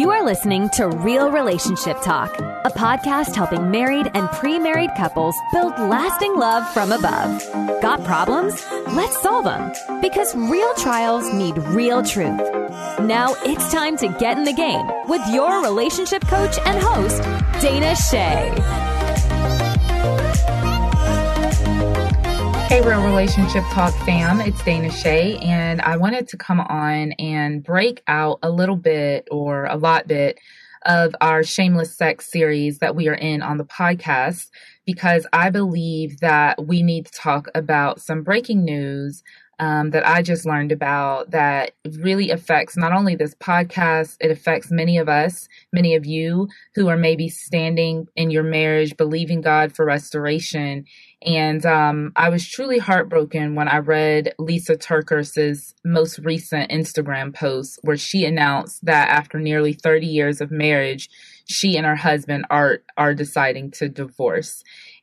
You are listening to Real Relationship Talk, a podcast helping married and pre married couples build lasting love from above. Got problems? Let's solve them. Because real trials need real truth. Now it's time to get in the game with your relationship coach and host, Dana Shea. Hey, Real Relationship Talk fam, it's Dana Shea, and I wanted to come on and break out a little bit or a lot bit of our Shameless Sex series that we are in on the podcast because I believe that we need to talk about some breaking news um, that I just learned about that really affects not only this podcast, it affects many of us, many of you who are maybe standing in your marriage, believing God for restoration. And um, I was truly heartbroken when I read Lysa TerKeurst's most recent Instagram post where she announced that after nearly 30 years of marriage, she and her husband are are deciding to divorce.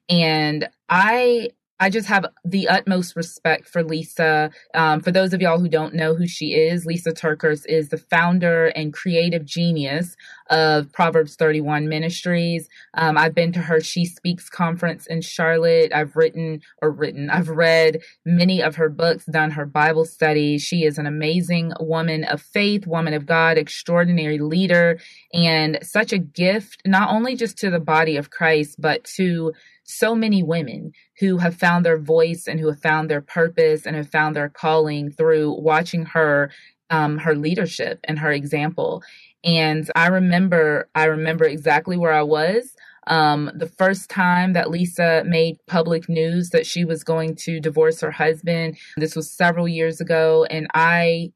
And I I just have the utmost respect for Lysa. Um, for those of y'all who don't know who she is, Lysa TerKeurst is the founder and creative genius of Proverbs 31 Ministries. Um, I've been to her She Speaks conference in Charlotte. I've written or written, I've read many of her books, done her Bible studies. She is an amazing woman of faith, woman of God, extraordinary leader, and such a gift, not only just to the body of Christ, but to so many women who have found their voice and who have found their purpose and have found their calling through watching her um, her leadership and her example. And I remember, I remember exactly where I was. Um, the first time that Lysa made public news that she was going to divorce her husband, this was several years ago, and I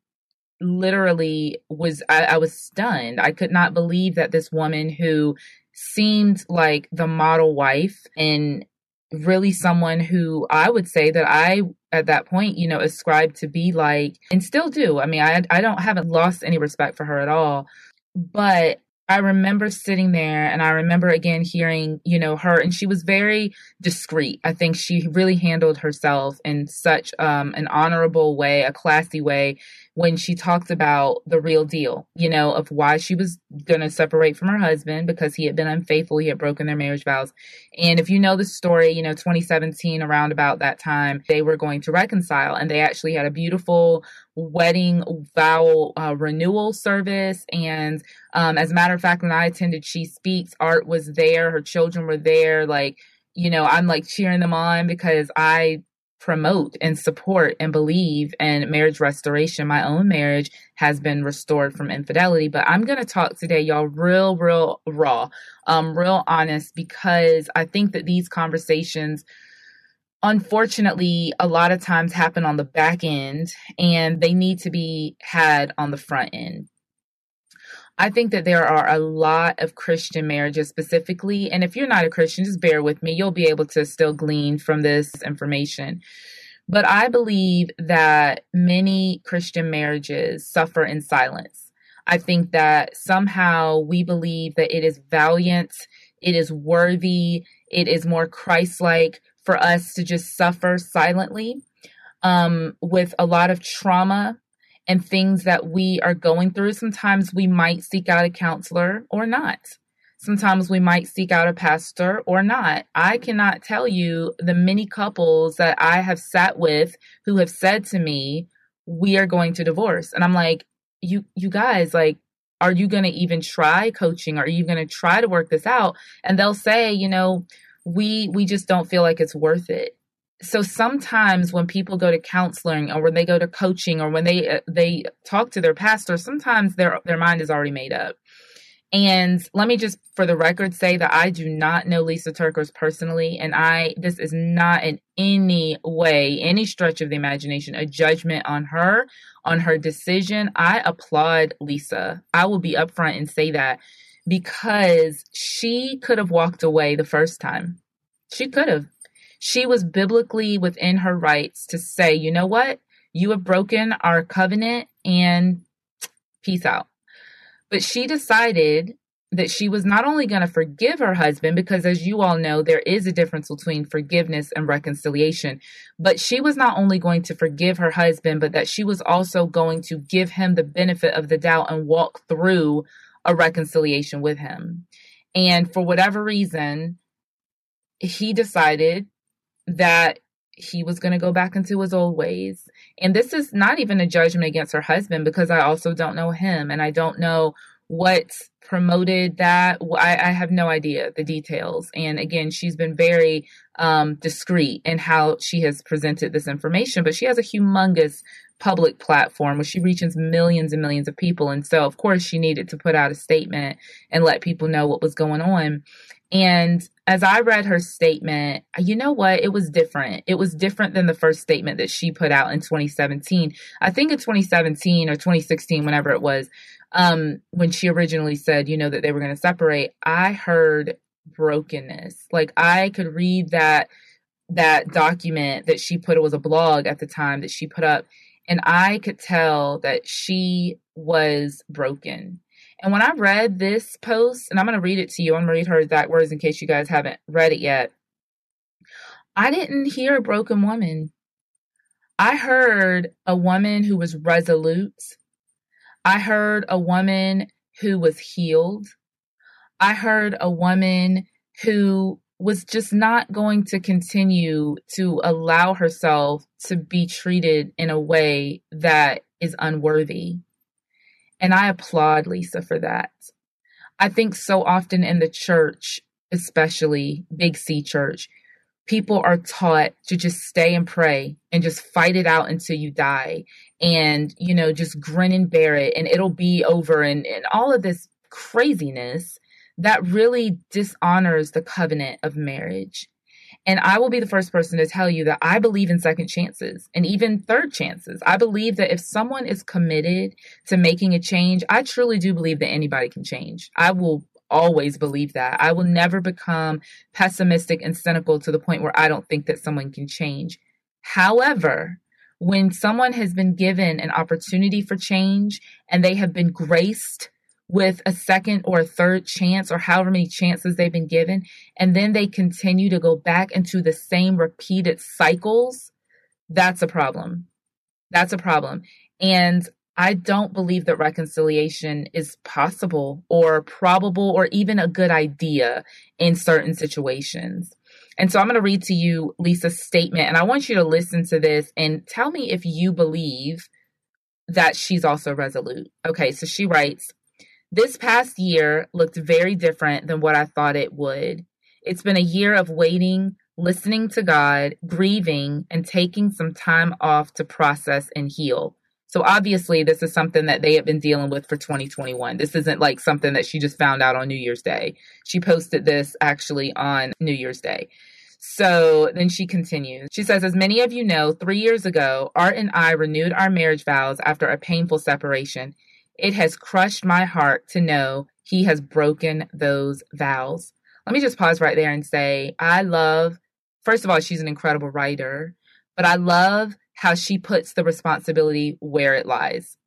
literally was I, I was stunned. I could not believe that this woman who seemed like the model wife and really someone who I would say that I at that point, you know, ascribed to be like and still do. I mean, I I don't haven't lost any respect for her at all. But I remember sitting there and I remember again hearing, you know, her and she was very discreet. I think she really handled herself in such um, an honorable way, a classy way when she talked about the real deal, you know, of why she was going to separate from her husband because he had been unfaithful, he had broken their marriage vows. And if you know the story, you know, 2017 around about that time, they were going to reconcile and they actually had a beautiful wedding vow uh, renewal service and um, as a matter of fact when i attended she speaks art was there her children were there like you know i'm like cheering them on because i promote and support and believe in marriage restoration. My own marriage has been restored from infidelity, but I'm going to talk today, y'all, real, real raw, um, real honest, because I think that these conversations, unfortunately, a lot of times happen on the back end and they need to be had on the front end. I think that there are a lot of Christian marriages specifically. And if you're not a Christian, just bear with me. You'll be able to still glean from this information. But I believe that many Christian marriages suffer in silence. I think that somehow we believe that it is valiant, it is worthy, it is more Christ like for us to just suffer silently um, with a lot of trauma and things that we are going through. Sometimes we might seek out a counselor or not. Sometimes we might seek out a pastor or not. I cannot tell you the many couples that I have sat with who have said to me, "We are going to divorce." And I'm like, "You you guys, like are you going to even try coaching? Are you going to try to work this out?" And they'll say, "You know, we we just don't feel like it's worth it." So sometimes when people go to counseling or when they go to coaching or when they uh, they talk to their pastor sometimes their their mind is already made up. And let me just for the record say that I do not know Lysa TerKeurst personally and I this is not in any way any stretch of the imagination a judgment on her on her decision. I applaud Lysa. I will be upfront and say that because she could have walked away the first time. She could have she was biblically within her rights to say, you know what? You have broken our covenant and peace out. But she decided that she was not only going to forgive her husband, because as you all know, there is a difference between forgiveness and reconciliation, but she was not only going to forgive her husband, but that she was also going to give him the benefit of the doubt and walk through a reconciliation with him. And for whatever reason, he decided that he was going to go back into his old ways. And this is not even a judgment against her husband because I also don't know him and I don't know what promoted that. I, I have no idea the details. And again, she's been very um, discreet in how she has presented this information, but she has a humongous public platform where she reaches millions and millions of people. And so, of course, she needed to put out a statement and let people know what was going on. And as I read her statement, you know what? It was different. It was different than the first statement that she put out in 2017. I think in 2017 or 2016, whenever it was, um, when she originally said, you know, that they were going to separate, I heard brokenness. Like I could read that that document that she put it was a blog at the time that she put up and I could tell that she was broken and when I read this post, and I'm going to read it to you, I'm going to read her exact words in case you guys haven't read it yet. I didn't hear a broken woman. I heard a woman who was resolute. I heard a woman who was healed. I heard a woman who was just not going to continue to allow herself to be treated in a way that is unworthy. And I applaud Lysa for that. I think so often in the church, especially Big C church, people are taught to just stay and pray and just fight it out until you die and, you know, just grin and bear it and it'll be over and, and all of this craziness that really dishonors the covenant of marriage. And I will be the first person to tell you that I believe in second chances and even third chances. I believe that if someone is committed to making a change, I truly do believe that anybody can change. I will always believe that. I will never become pessimistic and cynical to the point where I don't think that someone can change. However, when someone has been given an opportunity for change and they have been graced with a second or a third chance or however many chances they've been given, and then they continue to go back into the same repeated cycles, that's a problem. That's a problem. And I don't believe that reconciliation is possible or probable or even a good idea in certain situations. And so I'm going to read to you Lysa's statement, and I want you to listen to this and tell me if you believe that she's also resolute. Okay, so she writes, this past year looked very different than what I thought it would. It's been a year of waiting, listening to God, grieving, and taking some time off to process and heal. So obviously, this is something that they have been dealing with for 2021. This isn't like something that she just found out on New Year's Day. She posted this actually on New Year's Day. So then she continues. She says, As many of you know, three years ago, Art and I renewed our marriage vows after a painful separation. It has crushed my heart to know he has broken those vows. Let me just pause right there and say, I love, first of all, she's an incredible writer, but I love how she puts the responsibility where it lies.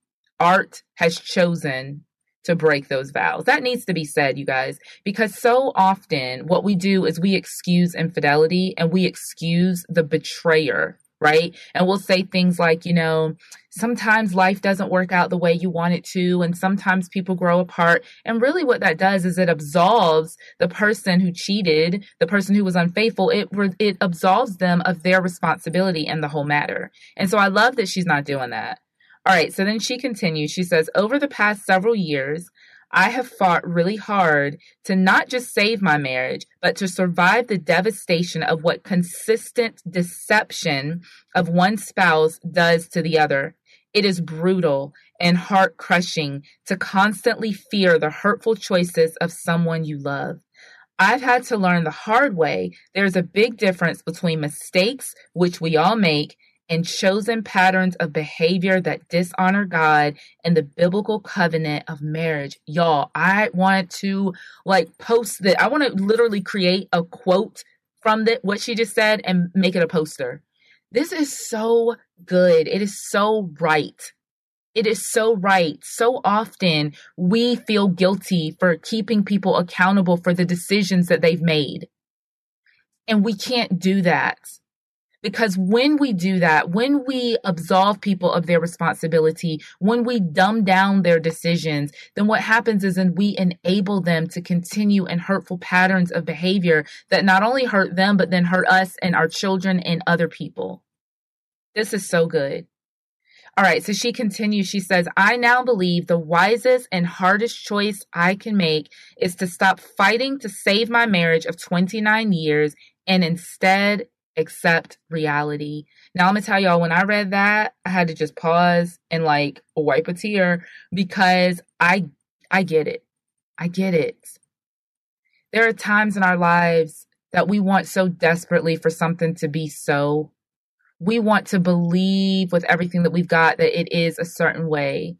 Art has chosen to break those vows. That needs to be said, you guys, because so often what we do is we excuse infidelity and we excuse the betrayer right? And we'll say things like, you know, sometimes life doesn't work out the way you want it to, and sometimes people grow apart. And really, what that does is it absolves the person who cheated, the person who was unfaithful. It it absolves them of their responsibility in the whole matter. And so I love that she's not doing that. All right, so then she continues. She says, Over the past several years, I have fought really hard to not just save my marriage, but to survive the devastation of what consistent deception of one spouse does to the other. It is brutal and heart crushing to constantly fear the hurtful choices of someone you love. I've had to learn the hard way there's a big difference between mistakes, which we all make, and chosen patterns of behavior that dishonor God and the biblical covenant of marriage. Y'all, I wanted to like post that. I want to literally create a quote from that what she just said and make it a poster. This is so good. It is so right. It is so right. So often we feel guilty for keeping people accountable for the decisions that they've made. And we can't do that Because when we do that, when we absolve people of their responsibility, when we dumb down their decisions, then what happens is then we enable them to continue in hurtful patterns of behavior that not only hurt them, but then hurt us and our children and other people. This is so good. All right, so she continues. She says, I now believe the wisest and hardest choice I can make is to stop fighting to save my marriage of 29 years and instead accept reality. Now I'm gonna tell y'all when I read that, I had to just pause and like wipe a tear because I I get it. I get it. There are times in our lives that we want so desperately for something to be so. We want to believe with everything that we've got that it is a certain way.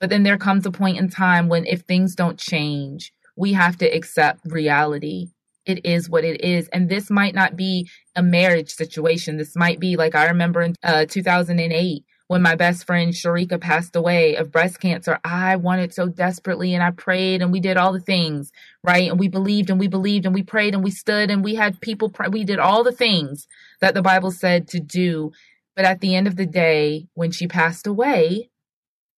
But then there comes a point in time when if things don't change, we have to accept reality it is what it is. And this might not be a marriage situation. This might be like I remember in uh, 2008 when my best friend Sharika passed away of breast cancer. I wanted so desperately and I prayed and we did all the things, right? And we believed and we believed and we prayed and we stood and we had people pray. We did all the things that the Bible said to do. But at the end of the day, when she passed away,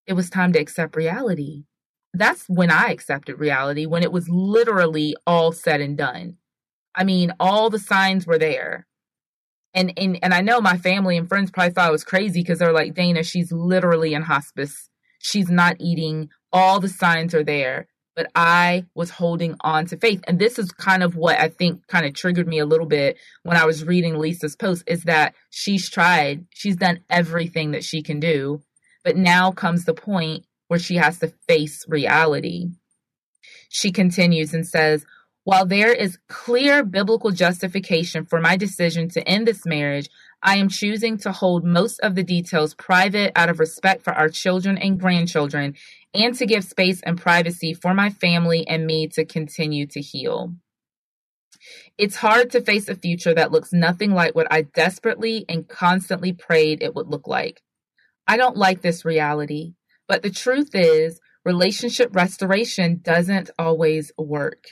it was time to accept reality. That's when I accepted reality, when it was literally all said and done. I mean, all the signs were there. And and and I know my family and friends probably thought I was crazy because they're like, Dana, she's literally in hospice. She's not eating. All the signs are there. But I was holding on to faith. And this is kind of what I think kind of triggered me a little bit when I was reading Lysa's post is that she's tried, she's done everything that she can do. But now comes the point where she has to face reality. She continues and says, while there is clear biblical justification for my decision to end this marriage, I am choosing to hold most of the details private out of respect for our children and grandchildren and to give space and privacy for my family and me to continue to heal. It's hard to face a future that looks nothing like what I desperately and constantly prayed it would look like. I don't like this reality, but the truth is, relationship restoration doesn't always work.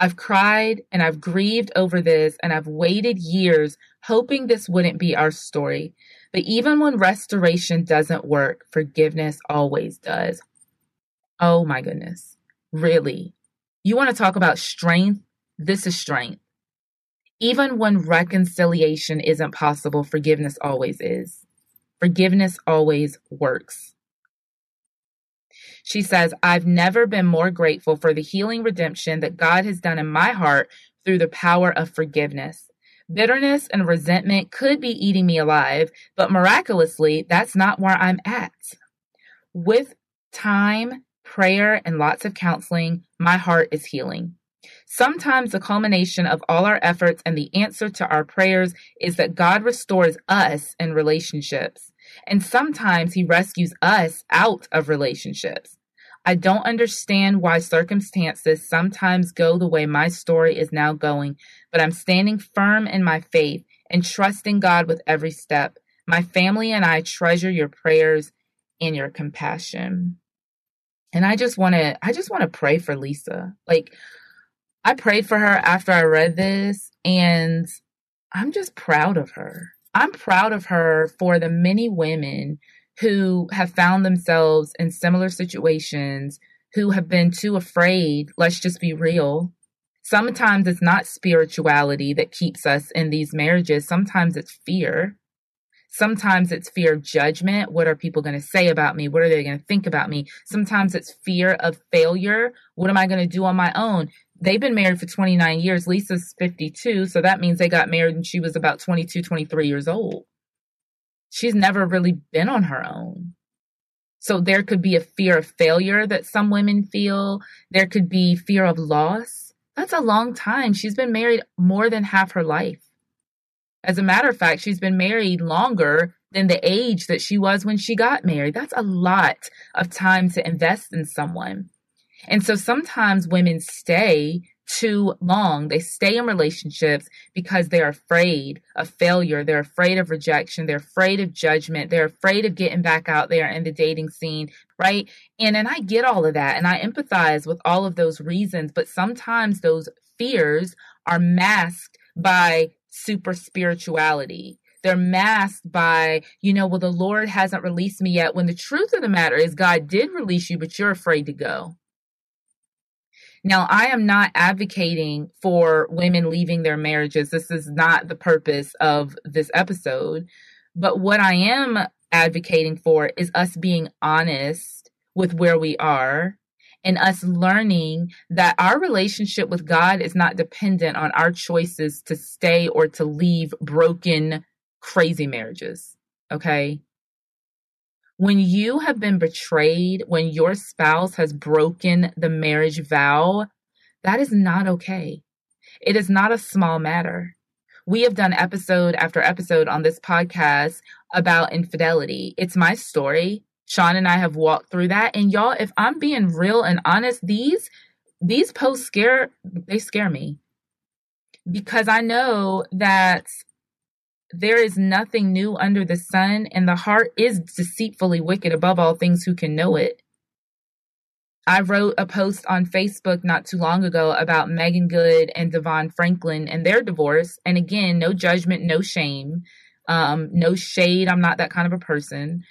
I've cried and I've grieved over this and I've waited years hoping this wouldn't be our story. But even when restoration doesn't work, forgiveness always does. Oh my goodness. Really? You want to talk about strength? This is strength. Even when reconciliation isn't possible, forgiveness always is. Forgiveness always works. She says, I've never been more grateful for the healing redemption that God has done in my heart through the power of forgiveness. Bitterness and resentment could be eating me alive, but miraculously, that's not where I'm at. With time, prayer, and lots of counseling, my heart is healing. Sometimes the culmination of all our efforts and the answer to our prayers is that God restores us in relationships. And sometimes He rescues us out of relationships. I don't understand why circumstances sometimes go the way my story is now going, but I'm standing firm in my faith and trusting God with every step. My family and I treasure your prayers and your compassion. And I just want to I just want to pray for Lysa. Like I prayed for her after I read this and I'm just proud of her. I'm proud of her for the many women who have found themselves in similar situations, who have been too afraid. Let's just be real. Sometimes it's not spirituality that keeps us in these marriages, sometimes it's fear. Sometimes it's fear of judgment. What are people going to say about me? What are they going to think about me? Sometimes it's fear of failure. What am I going to do on my own? They've been married for 29 years. Lysa's 52, so that means they got married and she was about 22, 23 years old she's never really been on her own. So there could be a fear of failure that some women feel. There could be fear of loss. That's a long time. She's been married more than half her life. As a matter of fact, she's been married longer than the age that she was when she got married. That's a lot of time to invest in someone. And so sometimes women stay too long. They stay in relationships because they're afraid of failure. They're afraid of rejection. They're afraid of judgment. They're afraid of getting back out there in the dating scene, right? And and I get all of that and I empathize with all of those reasons, but sometimes those fears are masked by super spirituality. They're masked by, you know, well, the Lord hasn't released me yet. When the truth of the matter is, God did release you, but you're afraid to go. Now, I am not advocating for women leaving their marriages. This is not the purpose of this episode. But what I am advocating for is us being honest with where we are and us learning that our relationship with God is not dependent on our choices to stay or to leave broken, crazy marriages. Okay. When you have been betrayed, when your spouse has broken the marriage vow, that is not okay. It is not a small matter. We have done episode after episode on this podcast about infidelity. It's my story. Sean and I have walked through that. And y'all, if I'm being real and honest, these these posts scare they scare me. Because I know that there is nothing new under the sun, and the heart is deceitfully wicked above all things who can know it. I wrote a post on Facebook not too long ago about Meagan Good and Devon Franklin and their divorce. And again, no judgment, no shame, um, no shade. I'm not that kind of a person.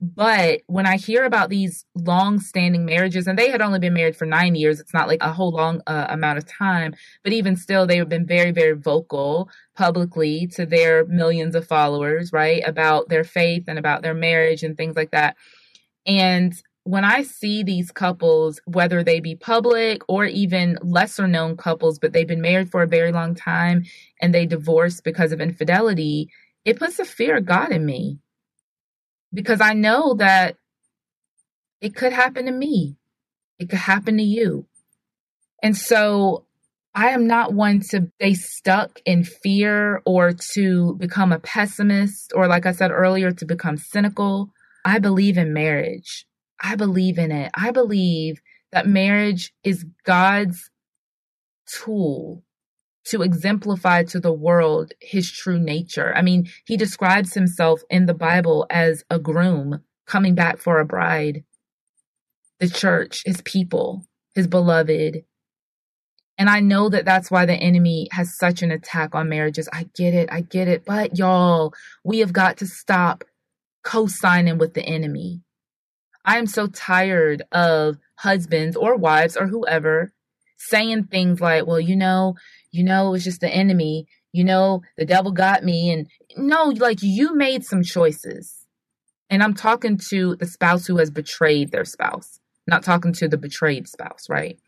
But when I hear about these long standing marriages, and they had only been married for nine years, it's not like a whole long uh, amount of time, but even still, they have been very, very vocal publicly to their millions of followers, right? About their faith and about their marriage and things like that. And when I see these couples, whether they be public or even lesser known couples, but they've been married for a very long time and they divorce because of infidelity, it puts a fear of God in me because I know that it could happen to me. It could happen to you. And so I am not one to stay stuck in fear or to become a pessimist or, like I said earlier, to become cynical. I believe in marriage. I believe in it. I believe that marriage is God's tool to exemplify to the world his true nature. I mean, he describes himself in the Bible as a groom coming back for a bride, the church, his people, his beloved. And I know that that's why the enemy has such an attack on marriages. I get it. I get it. But y'all, we have got to stop co signing with the enemy. I am so tired of husbands or wives or whoever saying things like, well, you know, you know, it was just the enemy. You know, the devil got me. And no, like you made some choices. And I'm talking to the spouse who has betrayed their spouse, not talking to the betrayed spouse, right?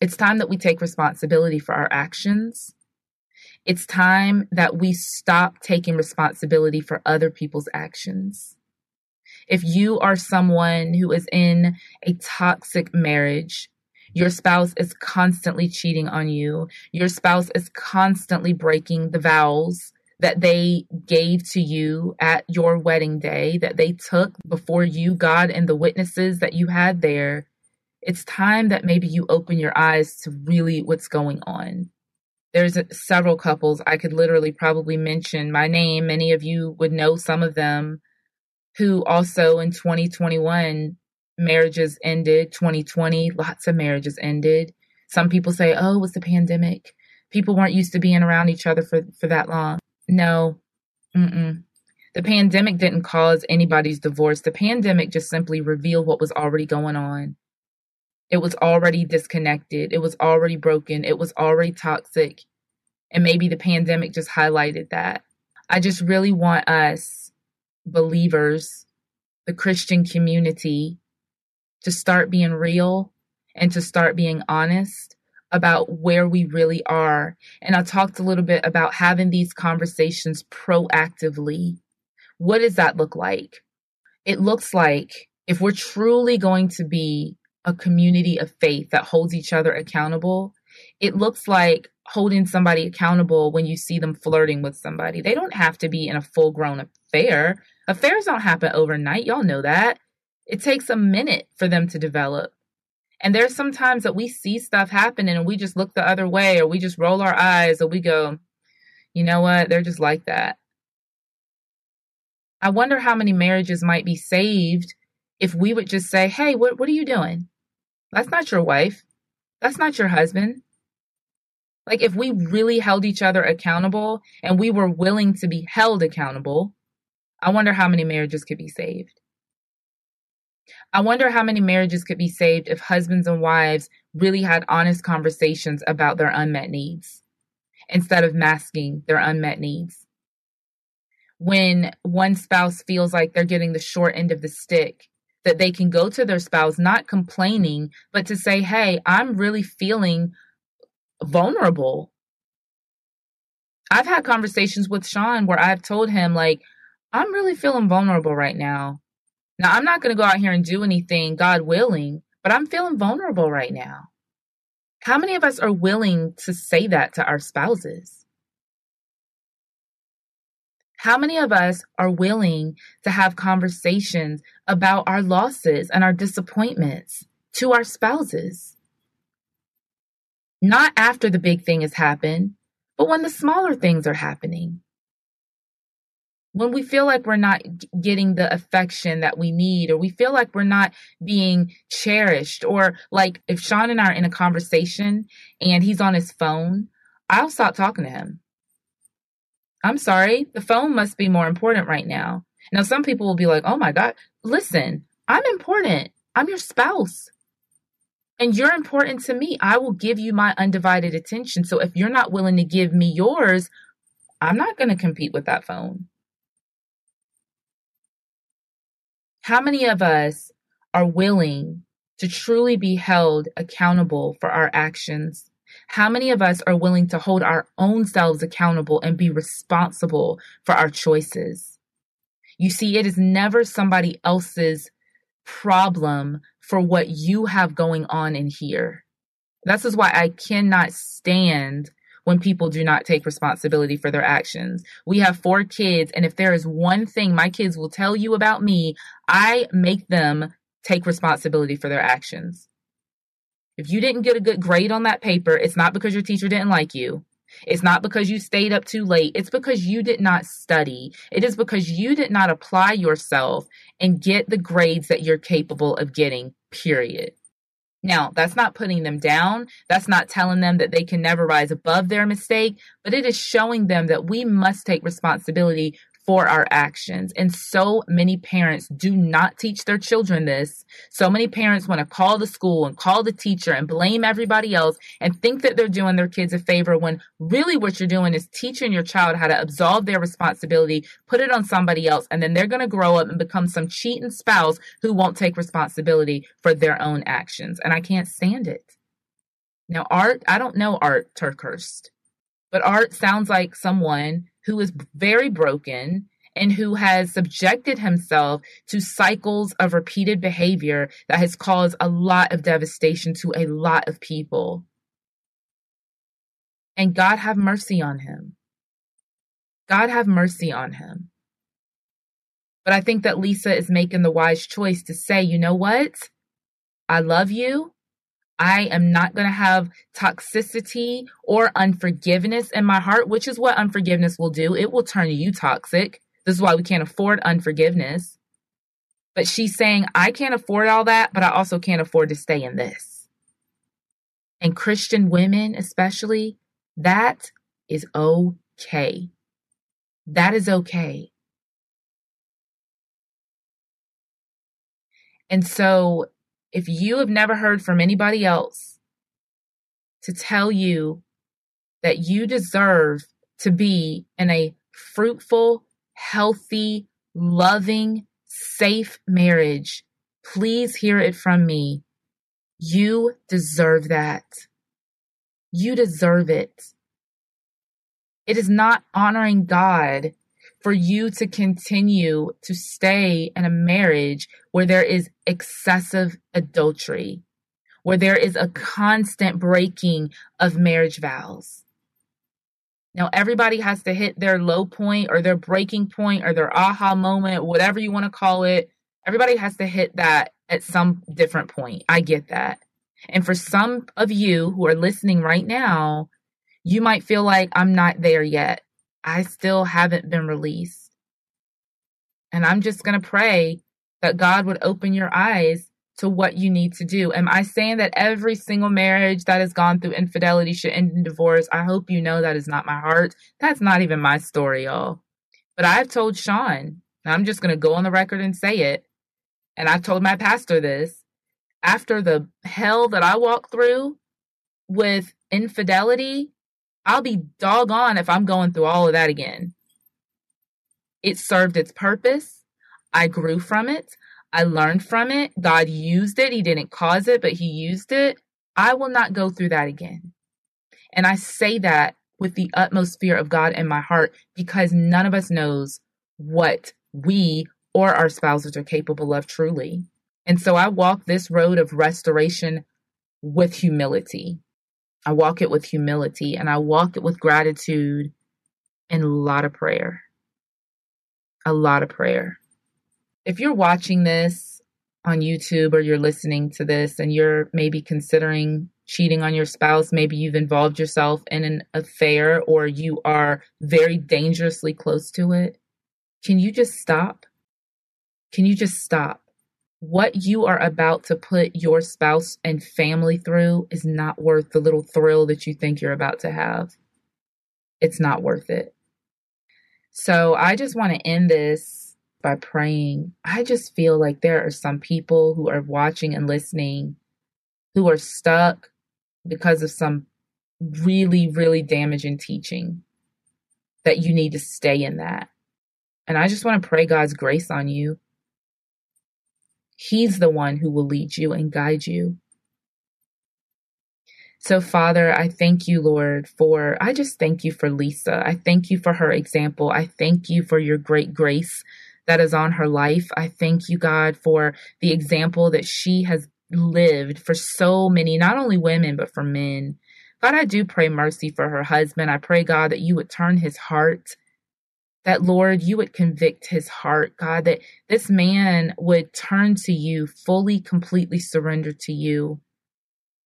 It's time that we take responsibility for our actions. It's time that we stop taking responsibility for other people's actions. If you are someone who is in a toxic marriage, your spouse is constantly cheating on you. Your spouse is constantly breaking the vows that they gave to you at your wedding day, that they took before you, God, and the witnesses that you had there. It's time that maybe you open your eyes to really what's going on. There's several couples I could literally probably mention my name. Many of you would know some of them who also in 2021 marriages ended 2020 lots of marriages ended. Some people say oh it was the pandemic. People weren't used to being around each other for, for that long. No. Mm-mm. the pandemic didn't cause anybody's divorce. The pandemic just simply revealed what was already going on. It was already disconnected. It was already broken. It was already toxic. And maybe the pandemic just highlighted that. I just really want us believers the christian community to start being real and to start being honest about where we really are. And I talked a little bit about having these conversations proactively. What does that look like? It looks like if we're truly going to be a community of faith that holds each other accountable, it looks like holding somebody accountable when you see them flirting with somebody. They don't have to be in a full grown affair. Affairs don't happen overnight. Y'all know that it takes a minute for them to develop. And there's some times that we see stuff happening and we just look the other way or we just roll our eyes or we go, you know what? They're just like that. I wonder how many marriages might be saved if we would just say, hey, what, what are you doing? That's not your wife. That's not your husband. Like if we really held each other accountable and we were willing to be held accountable, I wonder how many marriages could be saved. I wonder how many marriages could be saved if husbands and wives really had honest conversations about their unmet needs instead of masking their unmet needs. When one spouse feels like they're getting the short end of the stick, that they can go to their spouse not complaining, but to say, Hey, I'm really feeling vulnerable. I've had conversations with Sean where I've told him, like, I'm really feeling vulnerable right now. Now, I'm not going to go out here and do anything, God willing, but I'm feeling vulnerable right now. How many of us are willing to say that to our spouses? How many of us are willing to have conversations about our losses and our disappointments to our spouses? Not after the big thing has happened, but when the smaller things are happening. When we feel like we're not getting the affection that we need, or we feel like we're not being cherished, or like if Sean and I are in a conversation and he's on his phone, I'll stop talking to him. I'm sorry, the phone must be more important right now. Now, some people will be like, oh my God, listen, I'm important. I'm your spouse and you're important to me. I will give you my undivided attention. So if you're not willing to give me yours, I'm not going to compete with that phone. How many of us are willing to truly be held accountable for our actions? How many of us are willing to hold our own selves accountable and be responsible for our choices? You see, it is never somebody else's problem for what you have going on in here. This is why I cannot stand when people do not take responsibility for their actions. We have four kids, and if there is one thing my kids will tell you about me, I make them take responsibility for their actions. If you didn't get a good grade on that paper, it's not because your teacher didn't like you. It's not because you stayed up too late. It's because you did not study. It is because you did not apply yourself and get the grades that you're capable of getting, period. Now, that's not putting them down. That's not telling them that they can never rise above their mistake, but it is showing them that we must take responsibility for our actions. And so many parents do not teach their children this. So many parents want to call the school and call the teacher and blame everybody else and think that they're doing their kids a favor when really what you're doing is teaching your child how to absolve their responsibility, put it on somebody else, and then they're going to grow up and become some cheating spouse who won't take responsibility for their own actions. And I can't stand it. Now, Art, I don't know Art TerKeurst, but Art sounds like someone who is very broken and who has subjected himself to cycles of repeated behavior that has caused a lot of devastation to a lot of people. And God have mercy on him. God have mercy on him. But I think that Lysa is making the wise choice to say, you know what? I love you. I am not going to have toxicity or unforgiveness in my heart, which is what unforgiveness will do. It will turn you toxic. This is why we can't afford unforgiveness. But she's saying, I can't afford all that, but I also can't afford to stay in this. And Christian women, especially, that is okay. That is okay. And so if you have never heard from anybody else to tell you that you deserve to be in a fruitful, healthy, loving, safe marriage, please hear it from me. You deserve that. You deserve it. It is not honoring God for you to continue to stay in a marriage where there is excessive adultery, where there is a constant breaking of marriage vows. Now, everybody has to hit their low point or their breaking point or their aha moment, whatever you want to call it. Everybody has to hit that at some different point. I get that. And for some of you who are listening right now, you might feel like I'm not there yet. I still haven't been released. And I'm just going to pray that God would open your eyes to what you need to do. Am I saying that every single marriage that has gone through infidelity should end in divorce? I hope you know that is not my heart. That's not even my story, y'all. But I've told Sean, I'm just going to go on the record and say it. And I've told my pastor this after the hell that I walked through with infidelity, I'll be doggone if I'm going through all of that again. It served its purpose. I grew from it. I learned from it. God used it. He didn't cause it, but He used it. I will not go through that again. And I say that with the utmost fear of God in my heart because none of us knows what we or our spouses are capable of truly. And so I walk this road of restoration with humility. I walk it with humility and I walk it with gratitude and a lot of prayer. A lot of prayer if you're watching this on YouTube or you're listening to this and you're maybe considering cheating on your spouse, maybe you've involved yourself in an affair or you are very dangerously close to it, can you just stop? Can you just stop? What you are about to put your spouse and family through is not worth the little thrill that you think you're about to have. It's not worth it. So I just want to end this by praying, I just feel like there are some people who are watching and listening who are stuck because of some really, really damaging teaching that you need to stay in that. And I just want to pray God's grace on you. He's the one who will lead you and guide you. So, Father, I thank you, Lord, for, I just thank you for Lysa. I thank you for her example. I thank you for your great grace that is on her life. I thank you, God, for the example that she has lived for so many, not only women, but for men. God, I do pray mercy for her husband. I pray, God, that you would turn his heart, that, Lord, you would convict his heart, God, that this man would turn to you, fully, completely surrender to you.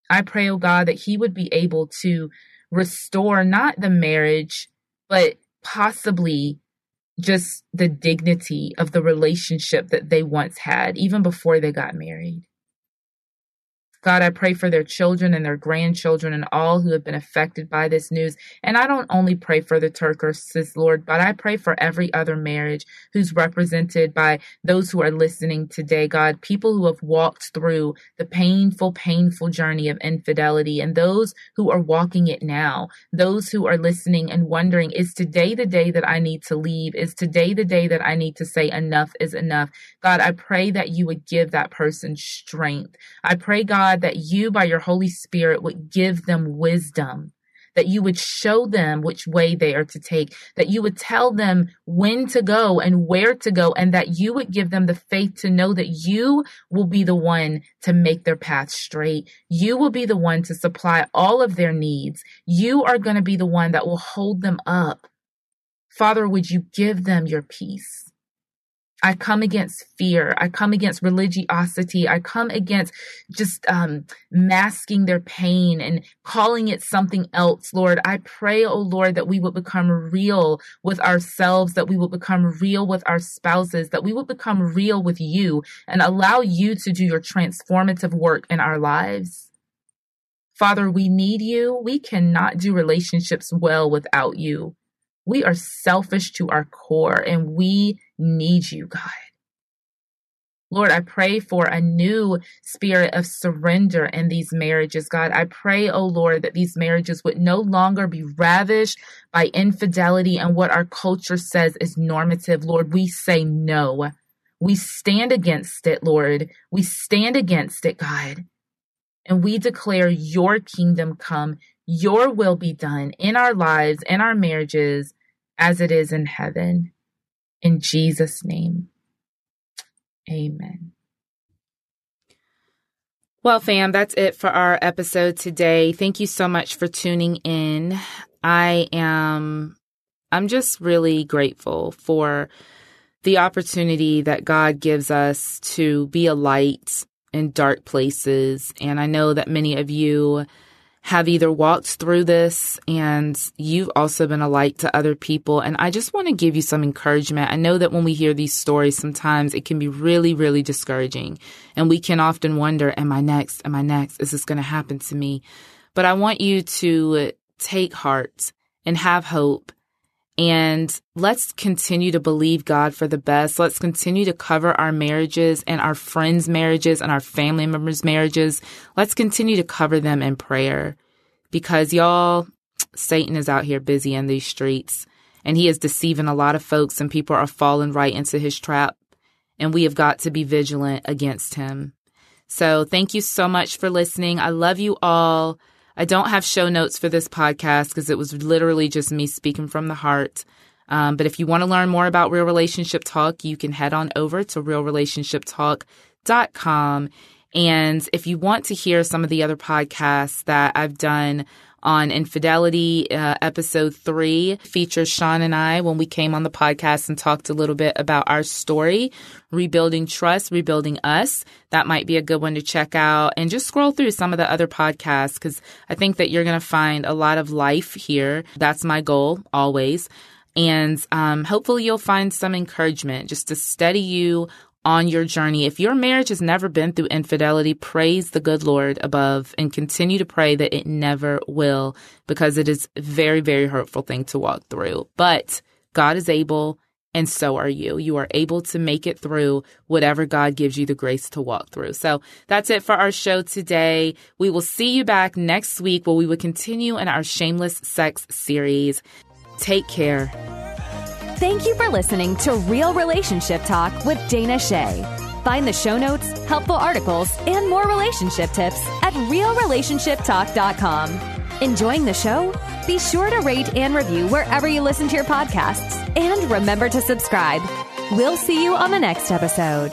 I pray, oh God, that he would be able to restore not the marriage, but possibly just the dignity of the relationship that they once had, even before they got married. God, I pray for their children and their grandchildren and all who have been affected by this news. And I don't only pray for the Turk or Turkers, Lord, but I pray for every other marriage who's represented by those who are listening today, God, people who have walked through the painful, painful journey of infidelity and those who are walking it now, those who are listening and wondering, is today the day that I need to leave? Is today the day that I need to say enough is enough? God, I pray that you would give that person strength. I pray, God, God, that you, by your Holy Spirit, would give them wisdom, that you would show them which way they are to take, that you would tell them when to go and where to go, and that you would give them the faith to know that you will be the one to make their path straight. You will be the one to supply all of their needs. You are going to be the one that will hold them up. Father, would you give them your peace? I come against fear. I come against religiosity. I come against just um, masking their pain and calling it something else, Lord. I pray, oh Lord, that we would become real with ourselves, that we would become real with our spouses, that we would become real with you and allow you to do your transformative work in our lives. Father, we need you. We cannot do relationships well without you. We are selfish to our core and we need you, God. Lord, I pray for a new spirit of surrender in these marriages, God. I pray, oh Lord, that these marriages would no longer be ravished by infidelity and what our culture says is normative. Lord, we say no. We stand against it, Lord. We stand against it, God. And we declare your kingdom come, your will be done in our lives, in our marriages, as it is in heaven. In Jesus' name, amen. Well, fam, that's it for our episode today. Thank you so much for tuning in. I am, I'm just really grateful for the opportunity that God gives us to be a light in dark places. And I know that many of you have either walked through this and you've also been a light to other people. And I just want to give you some encouragement. I know that when we hear these stories, sometimes it can be really, really discouraging. And we can often wonder, am I next? Am I next? Is this going to happen to me? But I want you to take heart and have hope. And let's continue to believe God for the best. Let's continue to cover our marriages and our friends' marriages and our family members' marriages. Let's continue to cover them in prayer because y'all, Satan is out here busy in these streets and he is deceiving a lot of folks and people are falling right into his trap. And we have got to be vigilant against him. So thank you so much for listening. I love you all. I don't have show notes for this podcast because it was literally just me speaking from the heart. Um, but if you want to learn more about Real Relationship Talk, you can head on over to realrelationshiptalk.com. And if you want to hear some of the other podcasts that I've done on infidelity. Uh, episode three features Sean and I when we came on the podcast and talked a little bit about our story, rebuilding trust, rebuilding us. That might be a good one to check out and just scroll through some of the other podcasts because I think that you're going to find a lot of life here. That's my goal always. And um, hopefully you'll find some encouragement just to steady you on your journey. If your marriage has never been through infidelity, praise the good Lord above and continue to pray that it never will because it is a very, very hurtful thing to walk through. But God is able and so are you. You are able to make it through whatever God gives you the grace to walk through. So that's it for our show today. We will see you back next week where we will continue in our shameless sex series. Take care. Thank you for listening to Real Relationship Talk with Dana Che. Find the show notes, helpful articles, and more relationship tips at realrelationshiptalk.com. Enjoying the show? Be sure to rate and review wherever you listen to your podcasts. And remember to subscribe. We'll see you on the next episode.